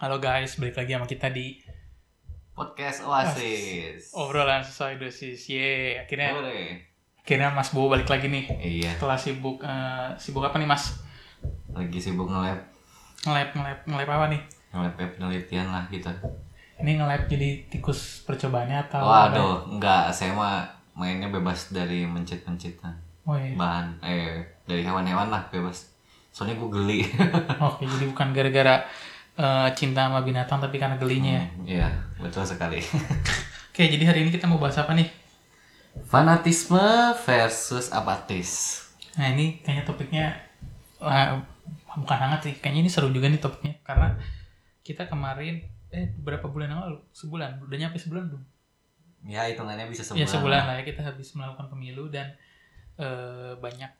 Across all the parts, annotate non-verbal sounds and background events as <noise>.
Halo guys, balik lagi sama kita di Podcast Oasis. obrolan sesuai dosis. Ye, akhirnya Boleh. akhirnya Mas Bo balik lagi nih. Iya, Setelah sibuk eh, sibuk apa nih Mas? lagi sibuk nge-lab, Nge-lab nge-lab nge-lab apa nih? nge-lab penelitian lah gitu. Ini nge-lab jadi tikus percobaannya atau apa? Waduh, enggak, saya mah mainnya bebas dari mencit-mencitan. Oh, iya. Bahan, eh, dari hewan-hewan lah bebas. Soalnya gue geli. <laughs> Oke, jadi bukan gara-gara eh, cinta sama binatang tapi karena gelinya ya. Hmm, Iya, betul sekali. <laughs> Oke, jadi hari ini kita mau bahas apa nih? Fanatisme versus apatis. Nah, ini kayaknya topiknya eh, bukan hangat sih. Kayaknya ini seru juga nih topiknya karena kita kemarin eh beberapa bulan yang lalu, sebulan, udah nyampe sebulan belum? Ya, hitungannya bisa ya sebulan. sebulan lah. ya kita habis melakukan pemilu dan eh, banyak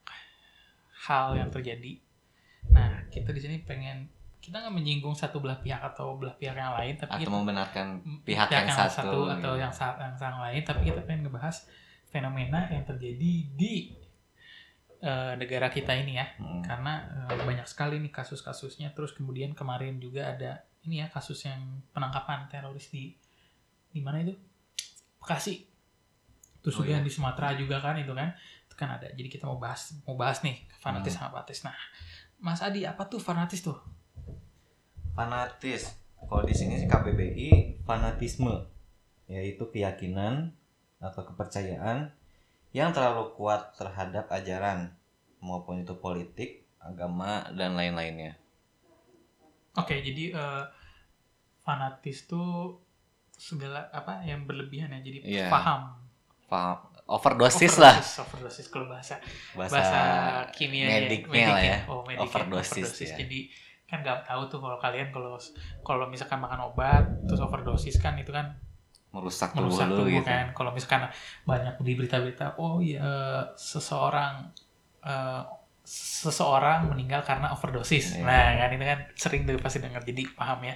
hal yang terjadi. Nah kita di sini pengen kita nggak menyinggung satu belah pihak atau belah pihak yang lain, tapi Atau kita, membenarkan pihak yang satu, atau gitu. yang sa- yang yang lain, tapi kita pengen ngebahas fenomena yang terjadi di eh, negara kita ini ya, Hmm. karena eh, banyak sekali nih kasus-kasusnya. Terus kemudian kemarin juga ada ini ya kasus yang penangkapan teroris di di mana itu Bekasi. Terus Oh, juga iya. yang di Sumatera juga kan itu kan itu kan ada. Jadi kita mau bahas mau bahas nih fanatis Hmm. sama apatis. Nah, Mas Adi apa tuh fanatis tuh? Fanatis. Kalau di sini sih KBBI fanatisme yaitu keyakinan atau kepercayaan yang terlalu kuat terhadap ajaran maupun itu politik, agama dan lain-lainnya. Oke, jadi eh, fanatis tuh segala apa yang berlebihan ya. Jadi Iya. paham. Paham? Overdosis lah Overdosis, overdosis kalau bahasa bahasa, bahasa kimia mediknya lah ya. Oh, medik ya, Overdosis, ya. Jadi kan nggak tahu tuh kalau kalian kalau kalau misalkan makan obat terus overdosis kan itu kan merusak merusak tubuh tubuh gitu. kan. Kalau misalkan banyak di berita-berita, oh ya seseorang eh, seseorang meninggal karena overdosis. Iya. Nah kan itu kan sering tuh pasti dengar jadi paham ya.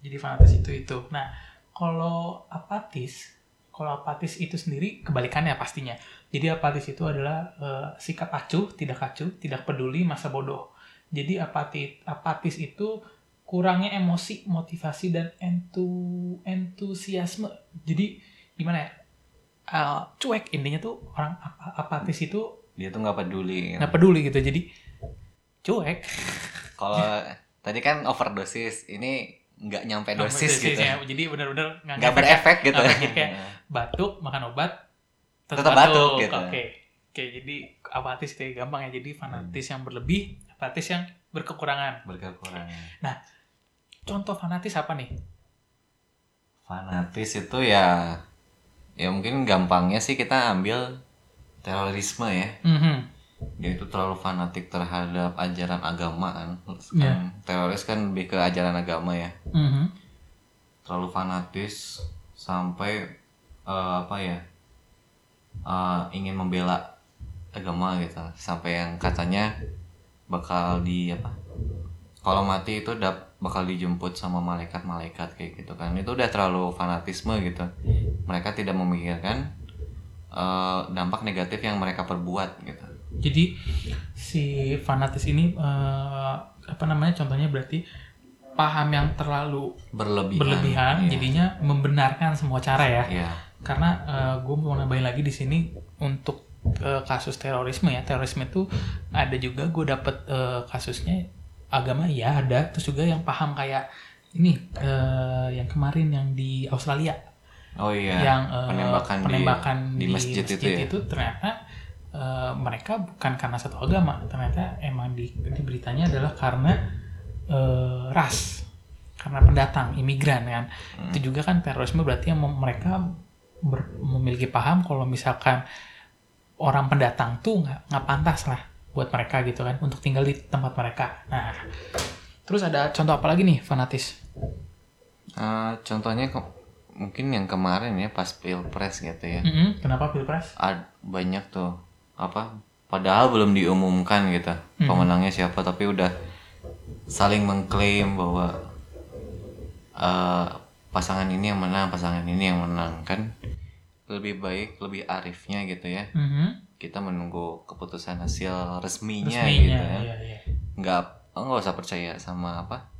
Jadi fanatis itu itu. Nah kalau apatis, kalau apatis itu sendiri kebalikannya pastinya. Jadi apatis itu adalah eh, sikap acuh, tidak acuh, tidak peduli masa bodoh. Jadi apatis apatis itu kurangnya emosi, motivasi dan entu entusiasme. Jadi gimana ya? Eh, cuek intinya tuh orang apa- apatis itu Dia tuh nggak peduli. nggak peduli gitu. Jadi cuek. Kalau tadi kan overdosis, ini nggak nyampe dosis gitu. ya. Jadi benar-benar Nggak ngefek berefek gitu. Nggak berefek, kayak batuk makan obat Tetap batuk, gitu. oke oke jadi apatis itu gampang ya jadi fanatis yang berlebih apatis yang berkekurangan Berkekurangan. contoh fanatis apa nih Fanatis itu ya ya mungkin gampangnya sih kita ambil terorisme ya. Mhm. Dia itu terlalu fanatik terhadap ajaran agama kan. Kan Teroris kan lebih ke ajaran agama ya. Mhm. Terlalu fanatis sampai eh, apa ya? eh, ingin membela agama gitu. Sampai yang katanya bakal di apa? Kalau mati itu dap bakal dijemput sama malaikat-malaikat kayak gitu kan. Itu udah terlalu fanatisme gitu. Mereka tidak memikirkan eh, dampak negatif yang mereka perbuat gitu. jadi si fanatis ini eh, apa namanya contohnya berarti paham yang terlalu Berlebihan. berlebihan Iya. jadinya membenarkan semua cara ya Iya. karena gue mau nambahin lagi di sini untuk eh, kasus terorisme ya terorisme itu ada juga gue dapet eh, kasusnya agama ya ada terus juga yang paham kayak ini eh, yang kemarin yang di Australia Oh iya. yang eh, penembakan di- penembakan di masjid itu ya? ternyata eh, mereka bukan karena satu agama ternyata emang di, di beritanya adalah karena eh, ras karena pendatang imigran kan Hmm. itu juga kan terorisme berarti yang mereka ber- memiliki paham kalau misalkan orang pendatang tuh nggak nggak pantas lah buat mereka gitu kan untuk tinggal di tempat mereka nah terus ada contoh apa lagi nih fanatis Eh, contohnya ke- mungkin yang kemarin ya pas pilpres gitu ya. Mm-mm, kenapa pilpres Ad, banyak tuh apa? Padahal belum diumumkan gitu Mhm. pemenangnya siapa, tapi udah saling mengklaim bahwa eh, pasangan ini yang menang, pasangan ini yang menang kan. Lebih baik, lebih arifnya gitu ya. Mhm. Kita menunggu keputusan hasil resminya, resminya gitu ya. iya, iya. nggak oh, nggak usah percaya sama apa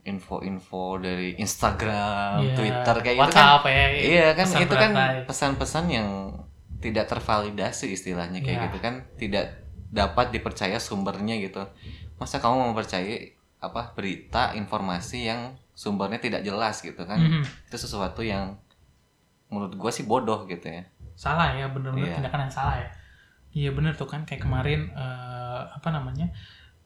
info-info dari Instagram, Iya, Twitter kayak gitu kan. Ya. Iya kan pesan itu kan pesan-pesan yang tidak tervalidasi istilahnya kayak Iya. gitu kan, tidak dapat dipercaya sumbernya gitu. Masa kamu mempercayai apa berita informasi yang sumbernya tidak jelas gitu kan? Mhm. Itu sesuatu yang menurut gua sih bodoh gitu ya. salah ya bener-bener Iya. tindakan yang salah ya iya bener tuh kan kayak kemarin eh, apa namanya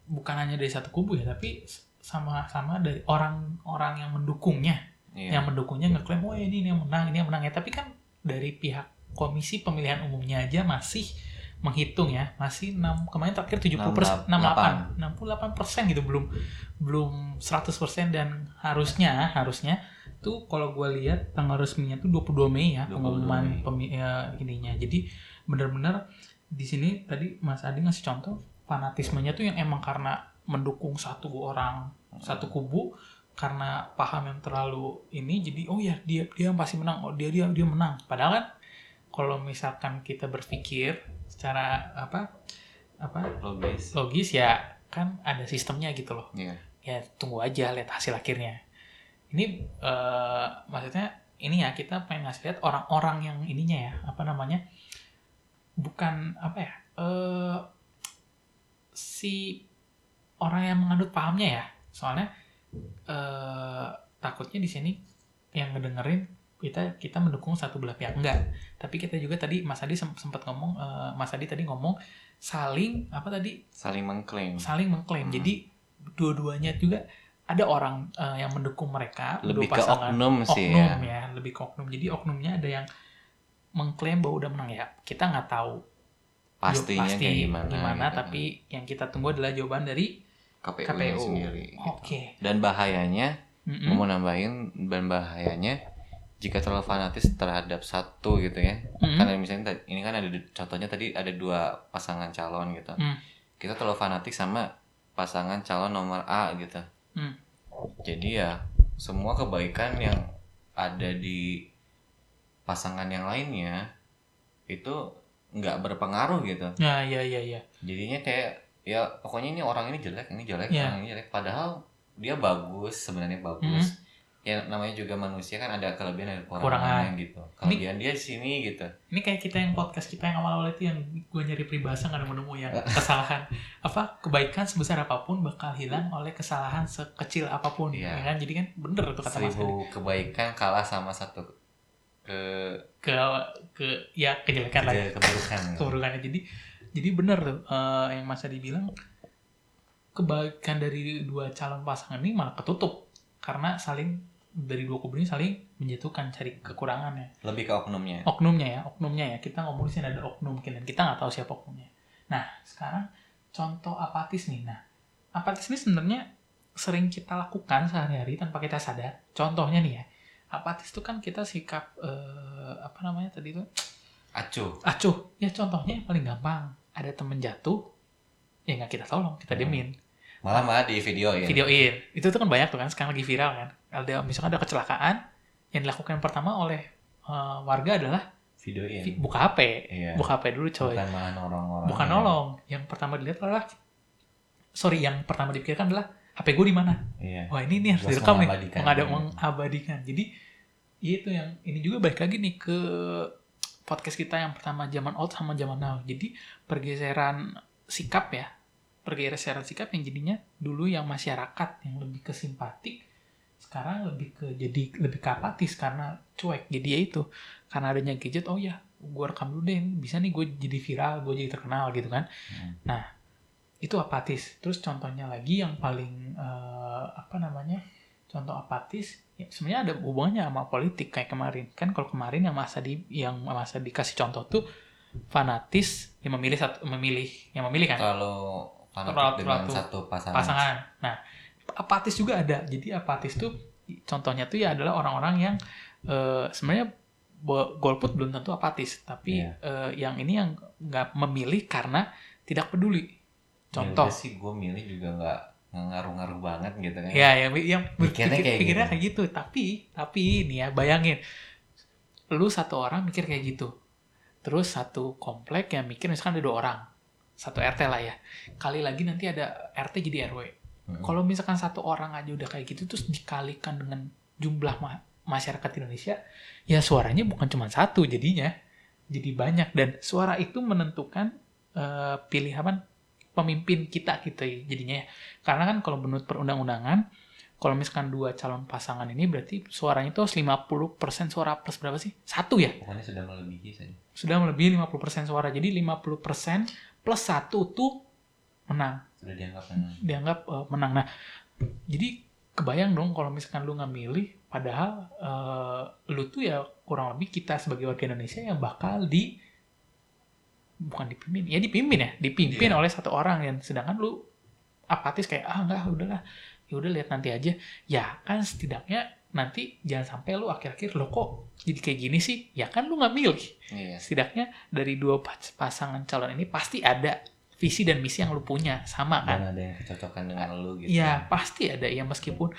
bukan hanya dari satu kubu ya tapi sama-sama dari orang-orang yang mendukungnya Iya. yang mendukungnya ngeklaim oh ini, ini yang menang ini yang menang ya tapi kan dari pihak komisi pemilihan umumnya aja masih menghitung ya masih 6 kemarin terakhir 70 persen 68 68 persen gitu belum belum 100 persen dan harusnya harusnya tuh kalau gue lihat tanggal resminya tuh 22 Mei ya 22 pengumuman Mei. pemi- ya, ininya jadi benar-benar di sini tadi Mas Adi ngasih contoh fanatismenya tuh yang emang karena mendukung satu orang satu kubu karena paham yang terlalu ini jadi oh ya dia dia yang pasti menang oh dia dia dia menang padahal kan kalau misalkan kita berpikir secara apa apa logis. logis ya kan ada sistemnya gitu loh Iya. ya tunggu aja lihat hasil akhirnya ini eh, maksudnya ini ya kita pengen ngasih lihat orang-orang yang ininya ya apa namanya bukan apa ya eh si orang yang menganut pahamnya ya soalnya eh takutnya di sini yang ngedengerin kita kita mendukung satu belah pihak enggak tapi kita juga tadi Mas Adi sem- sempat ngomong eh, Mas Adi tadi ngomong saling apa tadi Saling mengklaim. saling mengklaim. Hmm. Jadi dua-duanya juga ada orang eh, yang mendukung mereka, Lebih ke pasangan. oknum sih oknum ya. ya. lebih ke oknum. Jadi oknumnya ada yang mengklaim bahwa udah menang ya. Kita nggak tahu Pastinya pasti kayak gimana. gimana, gitu. tapi yang kita tunggu adalah jawaban dari KPU, KPU. sendiri. gitu. Oke. Dan bahayanya, Mm-mm. gue mau nambahin dan bahayanya jika terlalu fanatis terhadap satu gitu ya. Mm-mm. Kan misalnya tadi- ini kan ada contohnya tadi ada dua pasangan calon gitu. Hmm. Kita terlalu fanatik sama pasangan calon nomor A gitu. Hmm. Jadi ya semua kebaikan yang ada di pasangan yang lainnya itu nggak berpengaruh gitu. Ya, ya, ya, ya. Jadinya kayak ya pokoknya ini orang ini jelek, ini jelek, Iya. orang ini jelek. Padahal dia bagus sebenarnya bagus. Ya namanya juga manusia kan ada kelebihan ada Kekurangan. gitu. Kelebihan dia di sini gitu. Ini kayak kita yang podcast kita yang awal-awal itu yang gue nyari peribahasa nggak nemu-nemu yang <laughs> kesalahan apa kebaikan sebesar apa pun bakal hilang oleh kesalahan sekecil apa pun Iya. ya kan jadi kan bener tuh kata Mas. Seribu kebaikan kalah sama satu ke ke ke ya kejelekan lah ya. ke- keburukan. <laughs> keburukannya jadi jadi bener tuh eh, yang Mas Adi bilang kebaikan dari dua calon pasangan ini malah ketutup karena saling dari dua kubu ini saling menjatuhkan cari kekurangannya. Lebih ke oknumnya. oknumnya ya oknumnya ya. Kita ngomong sini ada oknum mungkin dan kita nggak tahu siapa oknumnya. Nah sekarang contoh apatis nih. Nah apatis ini sebenarnya sering kita lakukan sehari-hari tanpa kita sadar. Contohnya nih ya apatis itu kan kita sikap eh, apa namanya tadi itu? Acuh. acuh. Ya contohnya yang paling gampang. Ada temen jatuh ya nggak kita tolong kita Hmm. diemin Malah malah di video ya. videoin itu tuh kan banyak tuh kan sekarang lagi viral kan ada misalkan ada kecelakaan yang dilakukan pertama oleh eh, warga adalah Videoin. vi- buka HP Iya. buka HP dulu coy Bukan malah nolong orang. bukan nolong yang pertama dilihat adalah sorry yang pertama dipikirkan adalah HP gue di mana Iya. wah ini nih harus Jelas direkam nih mengabadikan. mengada mengabadikan jadi itu yang ini juga balik lagi nih ke podcast kita yang pertama zaman old sama zaman now jadi pergeseran sikap ya pergeseran sikap yang jadinya dulu yang masyarakat yang lebih ke simpatik sekarang lebih ke jadi lebih ke apatis karena cuek. Jadi ya itu karena adanya gadget oh ya gue rekam dulu deh bisa nih gue jadi viral gue jadi terkenal gitu kan. Hmm. nah itu apatis. Terus contohnya lagi yang paling eh, apa namanya contoh apatis ya, sebenarnya ada hubungannya sama politik kayak kemarin. Kan kalau kemarin yang masa di yang masa dikasih contoh tuh fanatis yang memilih satu memilih yang memilih kan? Kalau fanatik dengan satu pasangan. pasangan. Nah, apatis juga ada. Jadi apatis tuh contohnya tuh ya adalah orang-orang yang eh, sebenarnya golput belum tentu apatis, tapi Iya. eh, yang ini yang nggak memilih karena tidak peduli. Contoh, Ya sih gue milih juga nggak ngaruh-ngaruh banget gitu kan. ya yang yang Mikirnya berpikir- kayak pikirnya gitu. kayak gitu. Tapi tapi ini ya bayangin, lu satu orang mikir kayak gitu, terus satu komplek yang mikir misalkan ada dua orang, satu RT lah ya. Kali lagi nanti ada RT jadi RW. Hmm. Kalau misalkan satu orang aja udah kayak gitu terus dikalikan dengan jumlah ma- masyarakat Indonesia, ya suaranya bukan cuma satu jadinya, jadi banyak dan suara itu menentukan eh, pilihan pemimpin kita gitu ya, jadinya ya. Karena kan kalau menurut perundang-undangan, kalau misalkan dua calon pasangan ini berarti suaranya itu harus 50% suara plus berapa sih? Satu ya? pokoknya sudah melebihi saja Sudah melebihi 50% suara. Jadi 50% plus satu tuh menang sudah dianggap menang. dianggap eh, menang. Nah, jadi kebayang dong kalau misalkan lu nggak milih, padahal eh, lu tuh ya kurang lebih kita sebagai warga Indonesia yang bakal di bukan dipimpin, ya dipimpin ya, dipimpin Iya. oleh satu orang yang sedangkan lu apatis kayak ah enggak udahlah, ya udah lihat nanti aja. Ya kan setidaknya nanti jangan sampai lu akhir-akhir lo kok jadi kayak gini sih, ya kan lu nggak milih. Iya. setidaknya dari dua pas- pasangan calon ini pasti ada visi dan misi yang lu punya. Sama kan? dan ada yang kecocokan dengan lu gitu. Ya pasti ada. Ya meskipun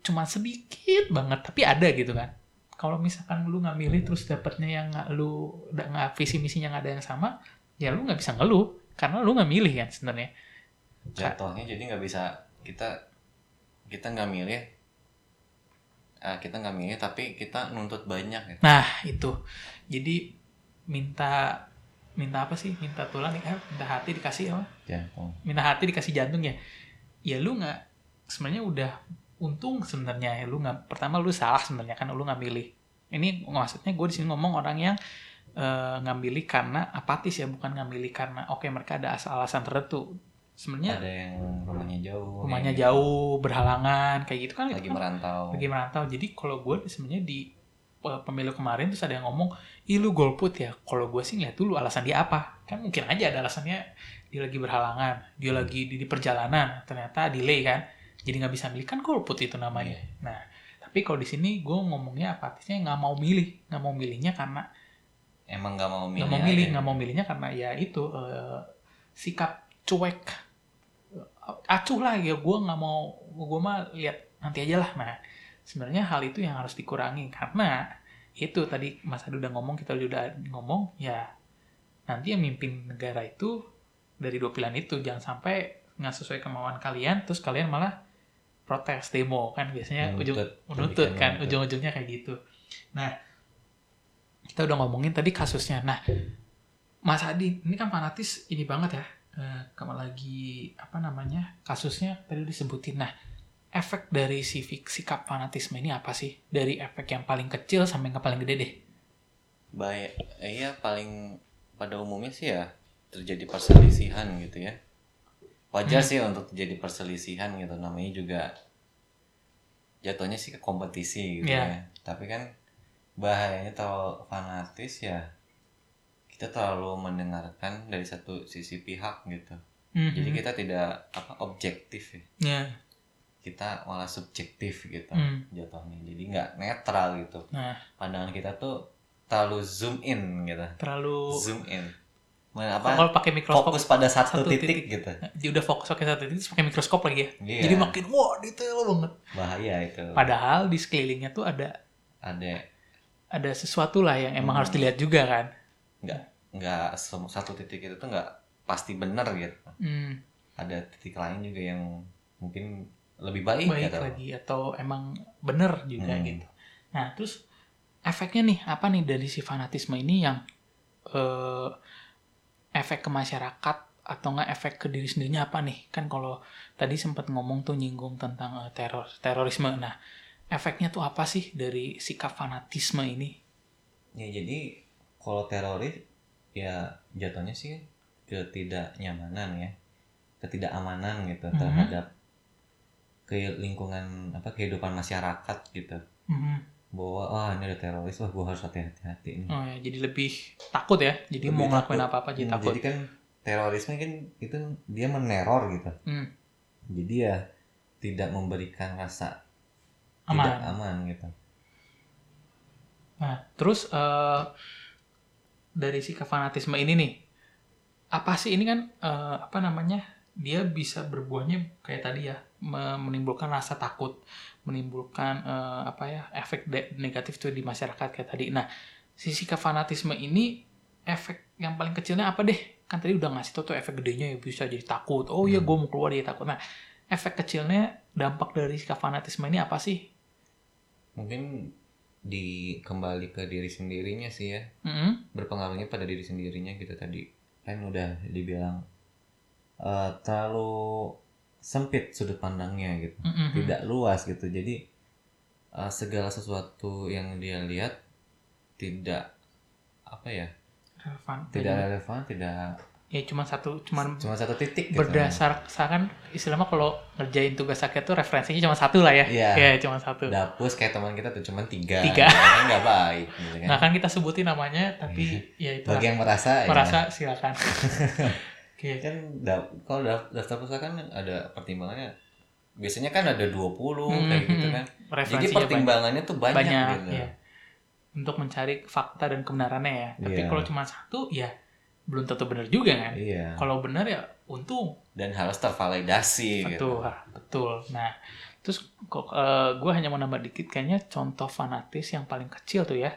cuma sedikit banget tapi ada gitu kan. Kalau misalkan lu nggak milih terus dapetnya yang nggak lu nggak visi misinya nggak ada yang sama ya lu nggak bisa ngeluh. Karena lu nggak milih kan sebenarnya. Jatuhnya jadi nggak bisa kita kita nggak milih ah, kita nggak milih tapi kita nuntut banyak ya. nah itu. Jadi minta minta apa sih? Minta tulang eh, minta hati dikasih apa? Jantung minta hati dikasih jantung ya. Ya lu nggak sebenarnya udah untung sebenarnya ya. Lu nggak pertama lu salah sebenarnya kan lu nggak milih. Ini maksudnya gue di sini ngomong orang yang eh, nggak milih karena apatis ya bukan nggak milih karena oke mereka ada alasan tertentu sebenarnya ada yang rumahnya jauh rumahnya yang jauh berhalangan kayak gitu kan itu lagi kan merantau. lagi merantau. Jadi kalau gue sebenarnya di eh, pemilu kemarin terus ada yang ngomong ih lu golput ya? Kalau gue sih ngeliat dulu alasan dia apa. Kan mungkin aja ada alasannya dia lagi berhalangan dia lagi di, di perjalanan ternyata delay kan. Jadi nggak bisa milih kan golput itu namanya. Nah tapi kalau di sini gue ngomongnya apatisnya nggak mau milih nggak mau milihnya karena Emang nggak mau milih. nggak mau milih nggak mau milihnya karena ya itu eh, sikap cuek acuh lah ya gue nggak mau gue mah lihat nanti aja lah. Nah sebenarnya hal itu yang harus dikurangi karena itu tadi Mas Adu udah ngomong kita udah ngomong ya nanti yang mimpin negara itu dari dua pilihan itu. Jangan sampai nggak sesuai kemauan kalian terus kalian malah protes demo kan biasanya ujung Menuntut. menuntut Lebih ke kan menuntut. ujung-ujungnya kayak gitu. Nah kita udah ngomongin tadi kasusnya. Nah Mas Adi ini kan fanatis ini banget ya eh, kamu lagi apa namanya kasusnya tadi disebutin nah efek dari si sikap fanatisme ini apa sih dari efek yang paling kecil sampai yang paling gede deh Baik, iya paling pada umumnya sih ya terjadi perselisihan gitu ya. Wajar Hmm. sih untuk terjadi perselisihan gitu namanya juga jatuhnya sih ke kompetisi gitu Iya. ya. Tapi kan bahayanya kalau fanatis ya kita terlalu mendengarkan dari satu sisi pihak gitu. Jadi Mhm. kita tidak apa objektif ya. ya Kita malah subjektif gitu Hmm. jatuhnya. Jadi nggak netral gitu. nah Pandangan kita tuh terlalu zoom in gitu terlalu zoom in Men- apa kalau pakai mikroskop fokus pada satu, satu titik, titik. gitu dia udah fokus pakai satu titik pakai mikroskop lagi ya Iya. jadi makin wah detail banget bahaya itu padahal di sekelilingnya tuh ada ada ada sesuatu lah yang emang Hmm. harus dilihat juga kan nggak nggak satu titik itu tuh nggak pasti benar gitu. Hmm, ada titik lain juga yang mungkin lebih baik, baik gitu. lagi atau emang bener juga Hmm. gitu. Nah terus efeknya nih apa nih dari si fanatisme ini yang eh, efek ke masyarakat atau nggak efek ke diri sendirinya apa nih? Kan kalau tadi sempat ngomong tuh nyinggung tentang eh, teror terorisme. Nah efeknya tuh apa sih dari sikap fanatisme ini? Ya jadi kalau teroris ya jatuhnya sih ketidaknyamanan ya ketidakamanan gitu Mhm. terhadap ke lingkungan apa kehidupan masyarakat gitu. Mhm. bahwa wah ini ada teroris wah gua harus hati-hati nih. Oh ya jadi lebih takut ya? Jadi Lebih mau ngelakuin apa apa jadi Hmm, takut. jadi kan terorisme kan itu dia meneror gitu. Hmm. jadi ya tidak memberikan rasa aman. tidak aman gitu. Nah, terus eh, dari si fanatisme ini nih, apa sih ini kan eh, apa namanya? Dia bisa berbuahnya kayak tadi ya, me- menimbulkan rasa takut, menimbulkan eh, apa ya efek negatif tuh di masyarakat kayak tadi. Nah, si sikap fanatisme ini efek yang paling kecilnya apa deh? Kan tadi udah ngasih tau tuh efek gedenya ya bisa jadi takut. Oh iya, Hmm. gue mau keluar dia takut. Nah, efek kecilnya dampak dari sikap fanatisme ini apa sih? Mungkin di kembali ke diri sendirinya sih ya. Mm-mm. Berpengaruhnya pada diri sendirinya gitu tadi. Kan udah dibilang eh, terlalu sempit sudut pandangnya gitu. Mm-mm. Tidak luas gitu. Jadi eh, segala sesuatu yang dia lihat tidak apa ya? Relevan. Tidak relevan, tidak Ya cuma satu, cuman cuma satu titik gitu. berdasarkan istilahnya kalau ngerjain tugas sakit tuh referensinya cuma satu lah ya. Iya. Iya, cuma satu. Dapus kayak teman kita tuh cuma tiga. Tiga. <laughs> Kan nggak baik gitu kan. Nggak akan kita sebutin namanya, tapi ya itu Bagi yang merasa, ya. merasa silakan. Oke. <laughs> kan da- kalau da- daftar pustaka kan ada pertimbangannya biasanya kan ada 20 kayak gitu Mhm. kan jadi pertimbangannya tuh banyak, banyak, gitu ya. Untuk mencari fakta dan kebenarannya ya. Tapi Iya. kalau cuma satu ya belum tentu benar juga kan. iya Kalau benar ya untung. dan harus tervalidasi gitu Betul, ah, betul. Nah, terus kok gue hanya mau nambah dikit kayaknya contoh fanatis yang paling kecil tuh ya.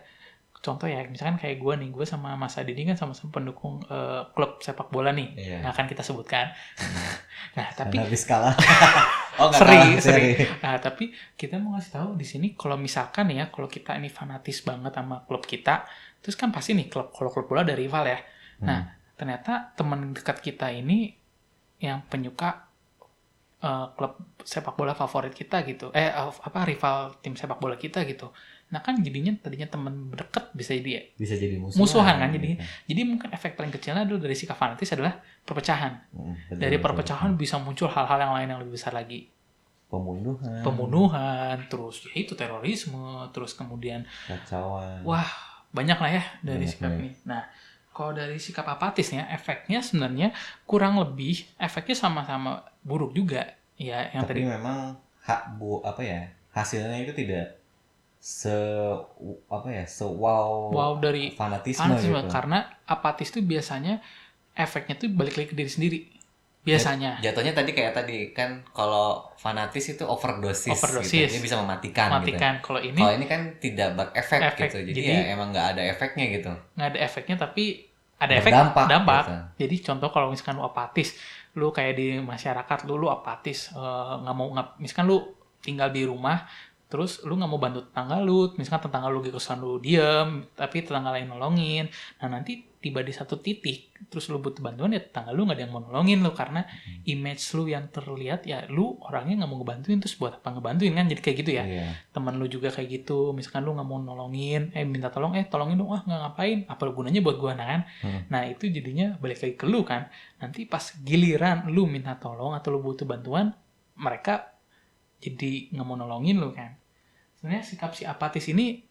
Contoh ya, misalkan kayak gue nih, gue sama Mas Adi kan sama-sama pendukung eh, klub sepak bola nih. Iya. Nah, akan kita sebutkan. <laughs> nah, tapi habis kalah. <laughs> oh nggak Seri, kalah, seri. seri. Nah, tapi kita mau ngasih tahu di sini kalau misalkan ya, kalau kita ini fanatis banget sama klub kita, terus kan pasti nih klub kalau klub bola ada rival ya. Nah, Hmm. ternyata teman dekat kita ini yang penyuka eh, klub sepak bola favorit kita gitu. Eh apa rival tim sepak bola kita gitu. Nah, kan jadinya tadinya teman dekat bisa jadi ya. Bisa jadi musuhan. Musuhan kan jadinya. gitu. Jadi mungkin efek paling kecilnya adalah dari sikap fanatis adalah perpecahan. Mm, betul, Dari betul, perpecahan bisa muncul hal-hal yang lain yang lebih besar lagi. betul. pembunuhan, pembunuhan, terus ya itu terorisme, terus kemudian kacauan. wah banyak lah ya dari Banyak, sikap ini. Nah kalau dari sikap apatisnya, efeknya sebenarnya kurang lebih efeknya sama-sama buruk juga. Ya yang Tapi tadi memang hak bu apa ya hasilnya itu tidak se apa ya se wow, wow dari fanatisme, fanatisme gitu. karena apatis itu biasanya efeknya tuh balik lagi ke diri sendiri. Biasanya jatuhnya tadi kayak tadi kan kalau fanatis itu overdosis, Overdosis. gitu. Jadi bisa mematikan, gitu. matikan. Kalau ini Kalau ini kan tidak berefek Efek. gitu. Jadi, Jadi- ya emang nggak ada efeknya gitu. nggak ada efeknya tapi ada efek Berdampak, dampak. gitu. Jadi contoh kalau misalkan lu apatis, lu kayak di masyarakat lu lu apatis eh, nggak mau nggak misalkan lu tinggal di rumah terus lu nggak mau bantu tetangga lu, misalkan tetangga lu kesusahan lu diem, tapi tetangga lain nolongin. Nah nanti tiba di satu titik, terus lu butuh bantuan ya tetangga lu nggak ada yang mau nolongin lu. Karena image lu yang terlihat ya lu orangnya nggak mau ngebantuin terus buat apa ngebantuin kan? Jadi kayak gitu ya. Iya. teman lu juga kayak gitu. Misalkan lu nggak mau nolongin eh minta tolong eh tolongin dong ah nggak ngapain? Apa gunanya buat gua nah kan? Hmm. nah itu jadinya balik lagi ke lu kan. Nanti pas giliran lu minta tolong atau lu butuh bantuan mereka jadi nggak mau nolongin lu kan. Sebenarnya sikap si apatis ini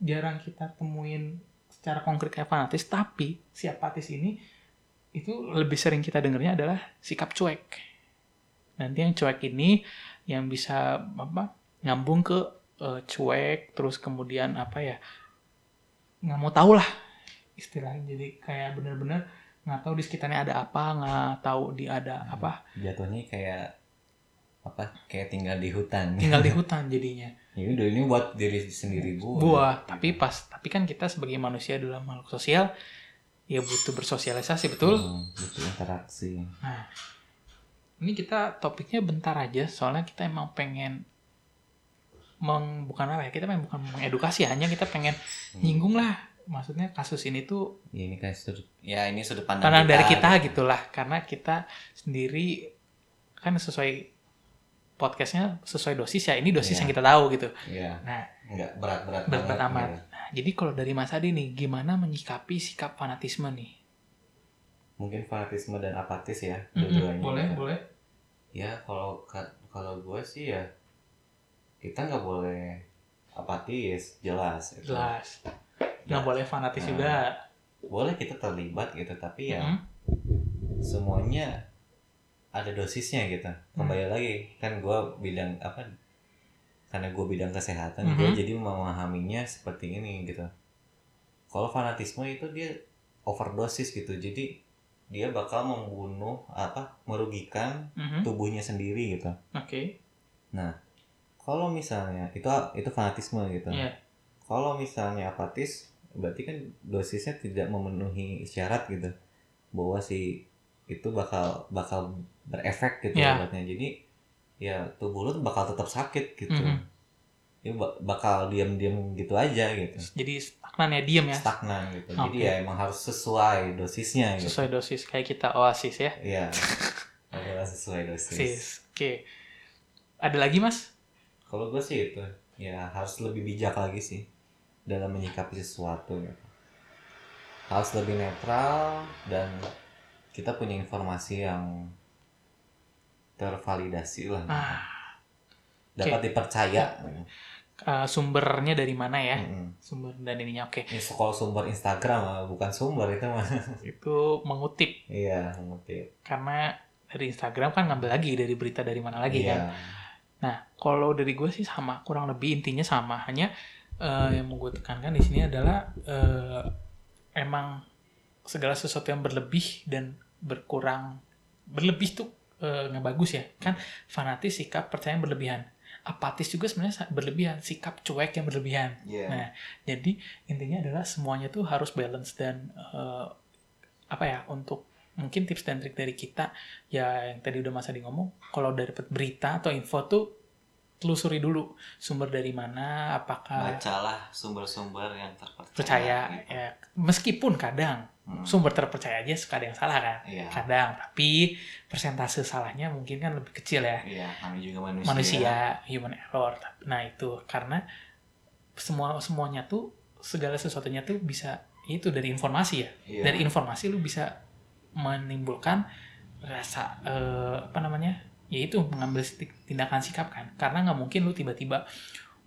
jarang kita temuin secara konkret kayak fanatis tapi si apatis ini itu lebih sering kita dengarnya adalah sikap cuek. Nanti yang cuek ini yang bisa apa nyambung ke eh, cuek terus kemudian apa ya nggak mau tahu lah istilahnya. Jadi kayak bener-bener nggak tahu di sekitarnya ada apa nggak tahu di ada apa. Jatuhnya kayak apa? Kayak tinggal di hutan. tinggal di <laughs> hutan jadinya ya udah ini buat diri sendiri gua. buah tapi pas tapi kan kita sebagai manusia dalam makhluk sosial ya butuh bersosialisasi betul Hmm, butuh interaksi. Nah, ini kita topiknya bentar aja, soalnya kita emang pengen meng, bukan apa ya, kita memang bukan mengedukasi, hanya kita pengen nyinggung lah. Maksudnya kasus ini tuh Ya, ini sudut Ya ini sudut pandang tanah dari kita, kita gitulah, karena kita sendiri kan sesuai podcastnya sesuai dosis ya, ini dosis Iya. yang kita tahu gitu. ya Nah, nggak berat-berat berat banget, amat. gitu. Nah, jadi kalau dari Mas Adi nih, gimana menyikapi sikap fanatisme nih? Mungkin fanatisme dan apatis ya, dua-duanya. boleh, gitu. boleh. Ya kalau ka- kalau gue sih ya kita nggak boleh apatis, jelas. gitu. Jelas. Nggak Ya, boleh fanatis Nah, juga. Boleh kita terlibat gitu, tapi ya Mm. semuanya ada dosisnya gitu. Kembali lagi kan gue bidang apa? Karena gue bidang kesehatan, gue Mhm. jadi memahaminya seperti ini gitu. Kalau fanatisme itu dia overdosis gitu, jadi dia bakal membunuh apa? Merugikan Mhm. tubuhnya sendiri gitu. Oke. Kalau misalnya itu itu fanatisme gitu. Iya. Kalau misalnya apatis, berarti kan dosisnya tidak memenuhi syarat gitu, bahwa si itu bakal bakal berefek gitu Iya. obatnya. Jadi ya tubuh lu tuh bakal tetap sakit gitu Mhm. ya ba- bakal diam-diam gitu aja gitu Jadi stagnan ya, diem ya. stagnan gitu jadi Oke. ya emang harus sesuai dosisnya gitu Sesuai dosis kayak kita oasis ya. Iya. <laughs> adalah sesuai dosis Sis. Oke. Ada lagi mas? kalau gue sih itu ya harus lebih bijak lagi sih dalam menyikapi sesuatu gitu. harus lebih netral dan kita punya informasi yang tervalidasi lah Ah, dapat dipercaya eh, sumbernya dari mana ya? Mm-mm. Sumber dan ininya oke. Ini kalau sumber Instagram mah bukan sumber itu mah <laughs> Itu mengutip iya mengutip karena dari Instagram kan ngambil lagi dari berita dari mana lagi iya. kan. Nah, kalau dari gue sih sama, kurang lebih intinya sama. Hanya eh, yang mau gue tekankan di sini adalah eh, emang segala sesuatu yang berlebih dan berkurang berlebih tuh eh, nggak bagus ya. Kan fanatis sikap percaya yang berlebihan. Apatis juga sebenarnya berlebihan, sikap cuek yang berlebihan. Iya. Nah, jadi intinya adalah semuanya tuh harus balance dan eh, apa ya untuk mungkin tips dan trik dari kita ya yang tadi udah Mas Adi ngomong kalau dapet berita atau info tuh telusuri dulu sumber dari mana apakah bacalah sumber-sumber yang terpercaya percaya gitu. ya meskipun kadang Hmm. sumber terpercaya aja suka ada yang salah kan Iya. kadang tapi persentase salahnya mungkin kan lebih kecil ya Iya, kami juga manusia. manusia human error nah itu karena semua semuanya tuh segala sesuatunya tuh bisa itu dari informasi ya Iya. dari informasi lu bisa menimbulkan rasa eh, apa namanya yaitu mengambil tindakan sikap kan karena nggak mungkin lu tiba-tiba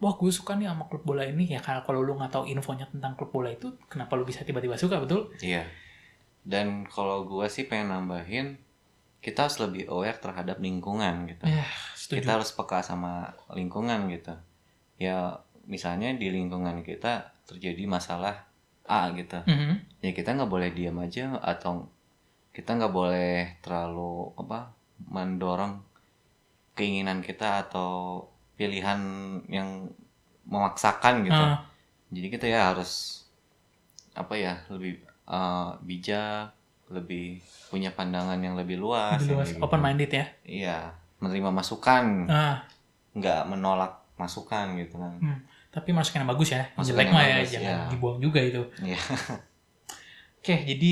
wah gue suka nih sama klub bola ini ya karena kalau lu nggak tahu infonya tentang klub bola itu kenapa lu bisa tiba-tiba suka betul Iya. Dan kalau gua sih pengen nambahin kita harus lebih aware terhadap lingkungan gitu. ya setuju Kita harus peka sama lingkungan gitu. Ya misalnya di lingkungan kita terjadi masalah A gitu. Mhm. Ya kita nggak boleh diam aja atau kita nggak boleh terlalu apa mendorong keinginan kita atau pilihan yang memaksakan gitu. Ah, Jadi kita ya harus apa ya lebih eh, bijak, lebih punya pandangan yang lebih luas. lebih luas gitu. open minded ya Iya, menerima masukan, nggak menolak masukan gitu kan. tapi masukan yang bagus ya Masukan jelek mah ya bagus, jangan ya. dibuang juga itu Iya. Oke, jadi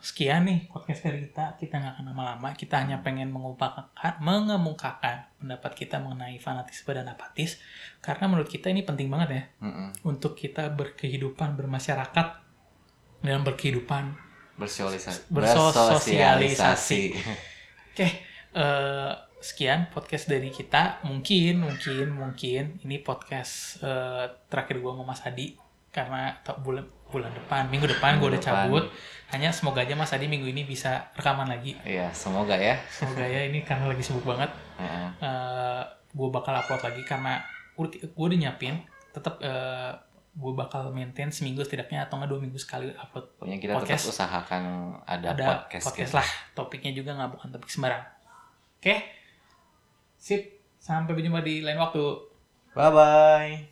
sekian nih podcast dari kita. Kita nggak akan lama-lama. Kita hanya pengen mengumpulkan, mengemukakan pendapat kita mengenai fanatisme dan apatis. Karena menurut kita ini penting banget ya Mm-mm. untuk kita berkehidupan bermasyarakat dan berkehidupan. Bersosialisasi. Bersosialisasi. Oke, eh, sekian podcast dari kita. Mungkin, mungkin, mungkin ini podcast eh, terakhir gua sama Mas Adi karena tak bulan bulan depan, minggu depan gue udah depan. cabut. Hanya semoga aja Mas Adi minggu ini bisa rekaman lagi. Iya, semoga ya. Semoga ya ini karena lagi sibuk banget. Heeh. gue bakal upload lagi karena gue udah nyiapin. Tetap gue bakal maintain seminggu setidaknya atau nggak dua minggu sekali upload Pokoknya kita Podcast. tetap usahakan ada, ada podcast, podcast, gitu. lah topiknya juga nggak bukan topik sembarang oke sip sampai berjumpa di lain waktu bye bye